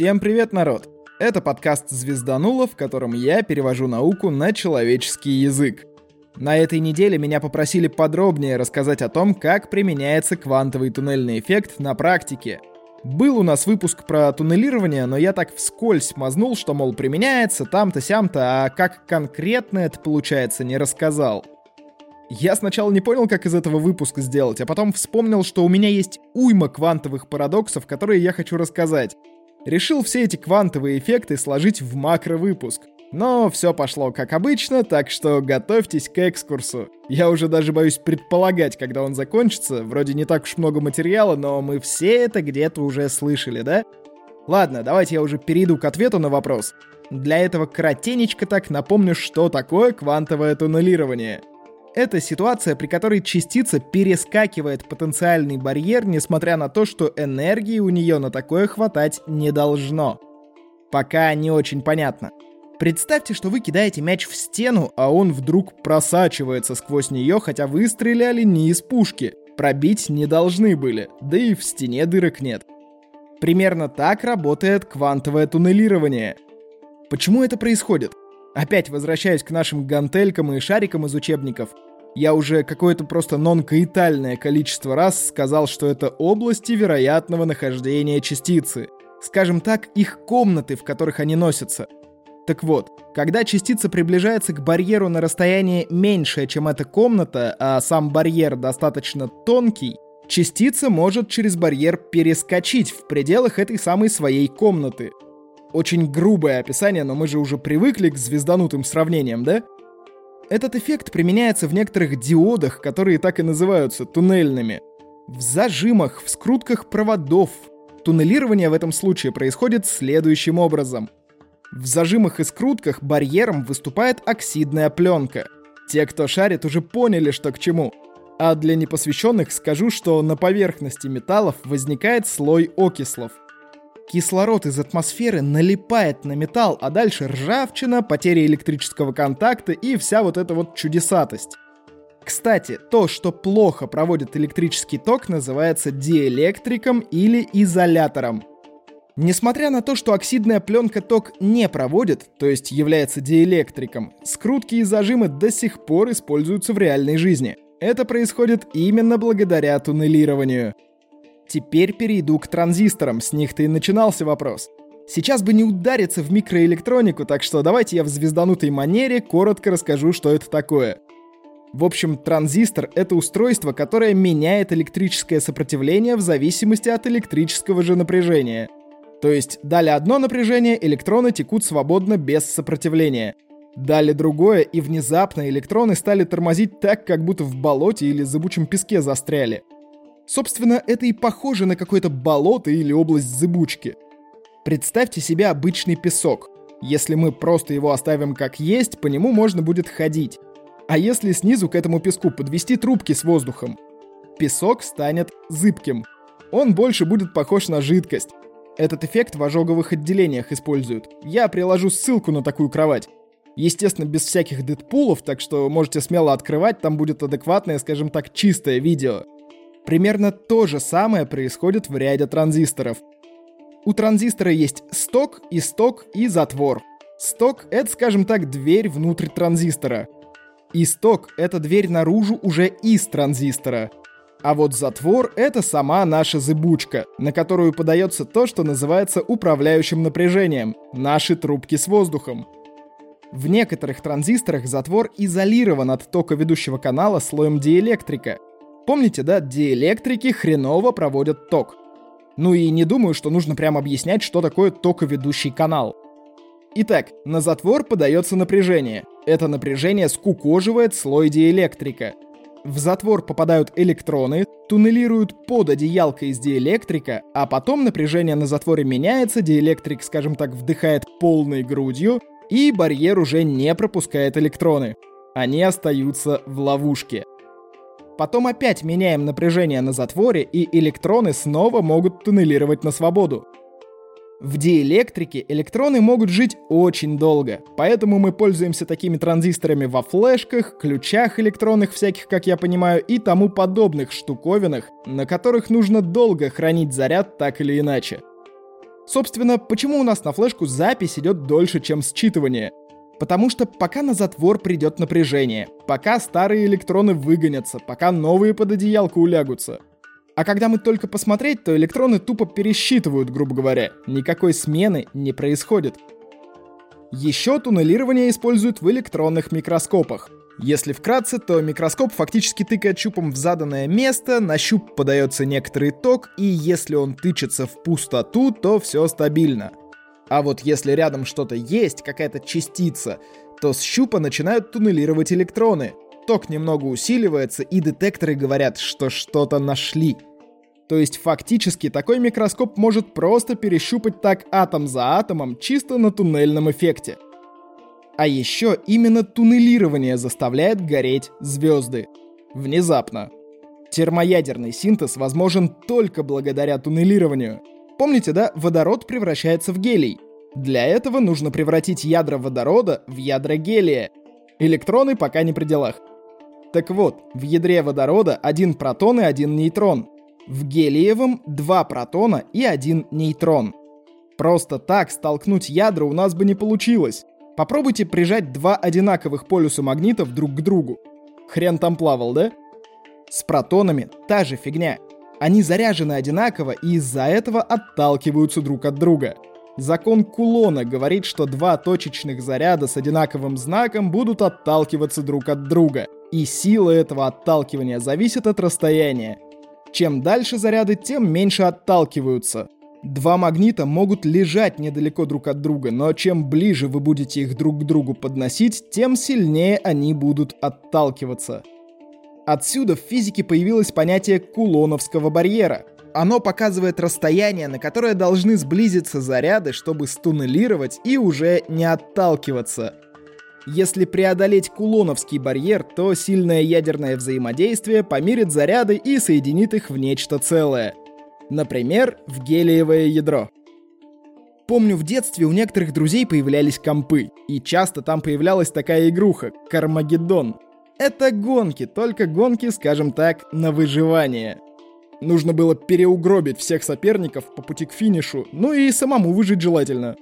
Всем привет, народ! Это подкаст «Звездануло», в котором я перевожу науку на человеческий язык. На этой неделе меня попросили подробнее рассказать о том, как применяется квантовый туннельный эффект на практике. Был у нас выпуск про туннелирование, но я так вскользь мазнул, что, мол, применяется там-то, сям-то, а как конкретно это получается, не рассказал. Я сначала не понял, как из этого выпуска сделать, а потом вспомнил, что у меня есть уйма квантовых парадоксов, которые я хочу рассказать. Решил все эти квантовые эффекты сложить в макро-выпуск. Но все пошло как обычно, так что готовьтесь к экскурсу. Я уже даже боюсь предполагать, когда он закончится. Вроде не так уж много материала, но мы все это где-то уже слышали, да? Ладно, давайте я уже перейду к ответу на вопрос. Для этого кратенечко так напомню, что такое квантовое туннелирование. Это ситуация, при которой частица перескакивает потенциальный барьер, несмотря на то, что энергии у нее на такое хватать не должно. Пока не очень понятно. Представьте, что вы кидаете мяч в стену, а он вдруг просачивается сквозь нее, хотя вы стреляли не из пушки. Пробить не должны были, да и в стене дырок нет. Примерно так работает квантовое туннелирование. Почему это происходит? Опять возвращаюсь к нашим гантелькам и шарикам из учебников. Я уже какое-то просто нон-каитальное количество раз сказал, что это области вероятного нахождения частицы. Скажем так, их комнаты, в которых они носятся. Так вот, когда частица приближается к барьеру на расстояние меньшее, чем эта комната, а сам барьер достаточно тонкий, частица может через барьер перескочить в пределах этой самой своей комнаты. Очень грубое описание, но мы же уже привыкли к звезданутым сравнениям, да? Этот эффект применяется в некоторых диодах, которые так и называются туннельными. В зажимах, в скрутках проводов. Туннелирование в этом случае происходит следующим образом. В зажимах и скрутках барьером выступает оксидная пленка. Те, кто шарит, уже поняли, что к чему. А для непосвященных скажу, что на поверхности металлов возникает слой окислов – Кислород из атмосферы налипает на металл, а дальше ржавчина, потеря электрического контакта и вся вот эта вот чудесатость. Кстати, то, что плохо проводит электрический ток, называется диэлектриком или изолятором. Несмотря на то, что оксидная пленка ток не проводит, то есть является диэлектриком, скрутки и зажимы до сих пор используются в реальной жизни. Это происходит именно благодаря туннелированию – Теперь перейду к транзисторам, с них-то и начинался вопрос. Сейчас бы не удариться в микроэлектронику, так что давайте я в звезданутой манере коротко расскажу, что это такое. В общем, транзистор — это устройство, которое меняет электрическое сопротивление в зависимости от электрического же напряжения. То есть, дали одно напряжение, электроны текут свободно без сопротивления. Дали другое, и внезапно электроны стали тормозить так, как будто в болоте или зыбучем песке застряли — Собственно, это и похоже на какое-то болото или область зыбучки. Представьте себе обычный песок. Если мы просто его оставим как есть, по нему можно будет ходить. А если снизу к этому песку подвести трубки с воздухом? Песок станет зыбким. Он больше будет похож на жидкость. Этот эффект в ожоговых отделениях используют. Я приложу ссылку на такую кровать. Естественно, без всяких дедпулов, так что можете смело открывать, там будет адекватное, скажем так, чистое видео. Примерно то же самое происходит в ряде транзисторов. У транзистора есть сток, исток и затвор. Сток — это, скажем так, дверь внутрь транзистора. Исток — это дверь наружу уже из транзистора. А вот затвор — это сама наша зыбучка, на которую подается то, что называется управляющим напряжением — наши трубки с воздухом. В некоторых транзисторах затвор изолирован от тока ведущего канала слоем диэлектрика — Помните, да, диэлектрики хреново проводят ток. Ну и не думаю, что нужно прям объяснять, что такое токоведущий канал. Итак, на затвор подается напряжение. Это напряжение скукоживает слой диэлектрика. В затвор попадают электроны, туннелируют под одеялкой из диэлектрика, а потом напряжение на затворе меняется, диэлектрик, скажем так, вдыхает полной грудью, и барьер уже не пропускает электроны. Они остаются в ловушке. Потом опять меняем напряжение на затворе, и электроны снова могут туннелировать на свободу. В диэлектрике электроны могут жить очень долго, поэтому мы пользуемся такими транзисторами во флешках, ключах электронных всяких, как я понимаю, и тому подобных штуковинах, на которых нужно долго хранить заряд так или иначе. Собственно, почему у нас на флешку запись идет дольше, чем считывание? Потому что пока на затвор придет напряжение, пока старые электроны выгонятся, пока новые под одеялку улягутся. А когда мы только посмотреть, то электроны тупо пересчитывают, грубо говоря. Никакой смены не происходит. Еще туннелирование используют в электронных микроскопах. Если вкратце, то микроскоп фактически тыкает щупом в заданное место, на щуп подается некоторый ток, и если он тычется в пустоту, то все стабильно. А вот если рядом что-то есть, какая-то частица, то с щупа начинают туннелировать электроны. Ток немного усиливается, и детекторы говорят, что что-то нашли. То есть фактически такой микроскоп может просто перещупать так атом за атомом чисто на туннельном эффекте – а еще именно туннелирование заставляет гореть звезды. Внезапно. Термоядерный синтез возможен только благодаря туннелированию. Помните, да, водород превращается в гелий. Для этого нужно превратить ядра водорода в ядра гелия. Электроны пока не при делах. Так вот, в ядре водорода один протон и один нейтрон. В гелиевом два протона и один нейтрон. Просто так столкнуть ядра у нас бы не получилось. Попробуйте прижать два одинаковых полюса магнитов друг к другу. Хрен там плавал, да? С протонами та же фигня. Они заряжены одинаково и из-за этого отталкиваются друг от друга. Закон Кулона говорит, что два точечных заряда с одинаковым знаком будут отталкиваться друг от друга. И сила этого отталкивания зависит от расстояния. Чем дальше заряды, тем меньше отталкиваются. Два магнита могут лежать недалеко друг от друга, но чем ближе вы будете их друг к другу подносить, тем сильнее они будут отталкиваться. Отсюда в физике появилось понятие кулоновского барьера. Оно показывает расстояние, на которое должны сблизиться заряды, чтобы стуннелировать и уже не отталкиваться. Если преодолеть кулоновский барьер, то сильное ядерное взаимодействие помирит заряды и соединит их в нечто целое. Например, в гелиевое ядро. Помню, в детстве у некоторых друзей появлялись компы, и часто там появлялась такая игруха — Кармагеддон. Это гонки, только гонки, скажем так, на выживание. Нужно было переугробить всех соперников по пути к финишу, ну и самому выжить желательно.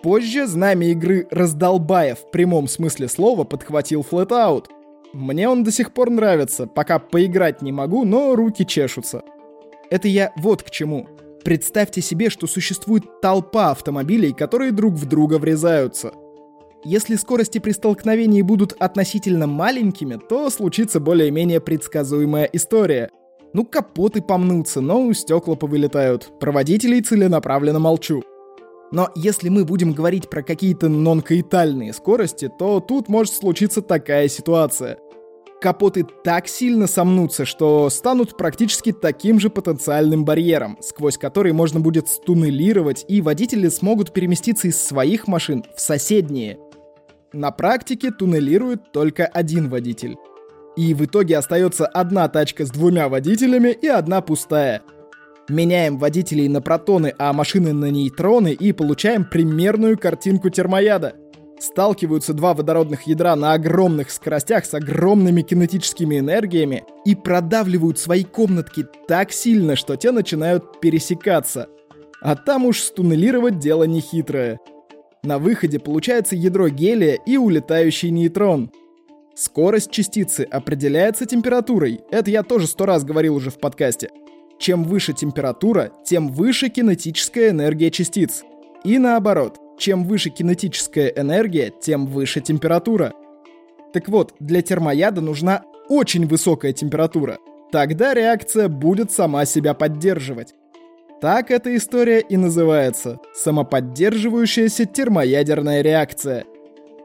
Позже знамя игры «Раздолбая» в прямом смысле слова подхватил Flatout. Мне он до сих пор нравится, пока поиграть не могу, но руки чешутся. Это я вот к чему. Представьте себе, что существует толпа автомобилей, которые друг в друга врезаются. Если скорости при столкновении будут относительно маленькими, то случится более-менее предсказуемая история. Ну, капоты помнутся, но стекла повылетают. Проводителей целенаправленно молчу. Но если мы будем говорить про какие-то нонкаитальные скорости, то тут может случиться такая ситуация – капоты так сильно сомнутся, что станут практически таким же потенциальным барьером, сквозь который можно будет стуннелировать, и водители смогут переместиться из своих машин в соседние. На практике туннелирует только один водитель. И в итоге остается одна тачка с двумя водителями и одна пустая. Меняем водителей на протоны, а машины на нейтроны и получаем примерную картинку термояда – сталкиваются два водородных ядра на огромных скоростях с огромными кинетическими энергиями и продавливают свои комнатки так сильно, что те начинают пересекаться. А там уж стуннелировать дело нехитрое. На выходе получается ядро гелия и улетающий нейтрон. Скорость частицы определяется температурой. Это я тоже сто раз говорил уже в подкасте. Чем выше температура, тем выше кинетическая энергия частиц. И наоборот, чем выше кинетическая энергия, тем выше температура. Так вот, для термояда нужна очень высокая температура. Тогда реакция будет сама себя поддерживать. Так эта история и называется – самоподдерживающаяся термоядерная реакция.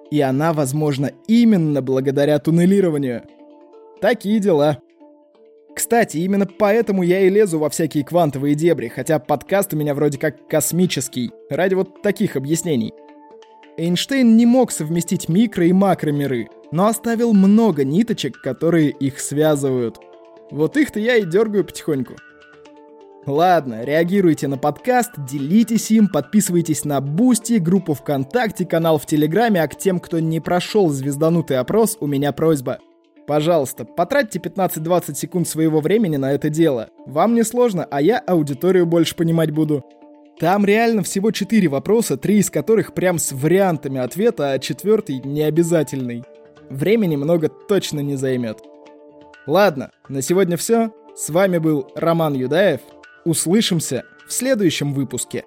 И она возможна именно благодаря туннелированию. Такие дела. Кстати, именно поэтому я и лезу во всякие квантовые дебри, хотя подкаст у меня вроде как космический, ради вот таких объяснений. Эйнштейн не мог совместить микро- и макромиры, но оставил много ниточек, которые их связывают. Вот их-то я и дергаю потихоньку. Ладно, реагируйте на подкаст, делитесь им, подписывайтесь на Бусти, группу ВКонтакте, канал в Телеграме, а к тем, кто не прошел звезданутый опрос, у меня просьба. Пожалуйста, потратьте 15-20 секунд своего времени на это дело. Вам не сложно, а я аудиторию больше понимать буду. Там реально всего четыре вопроса, три из которых прям с вариантами ответа, а четвертый необязательный. Времени много точно не займет. Ладно, на сегодня все. С вами был Роман Юдаев. Услышимся в следующем выпуске.